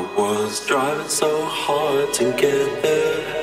I was driving so hard to get there.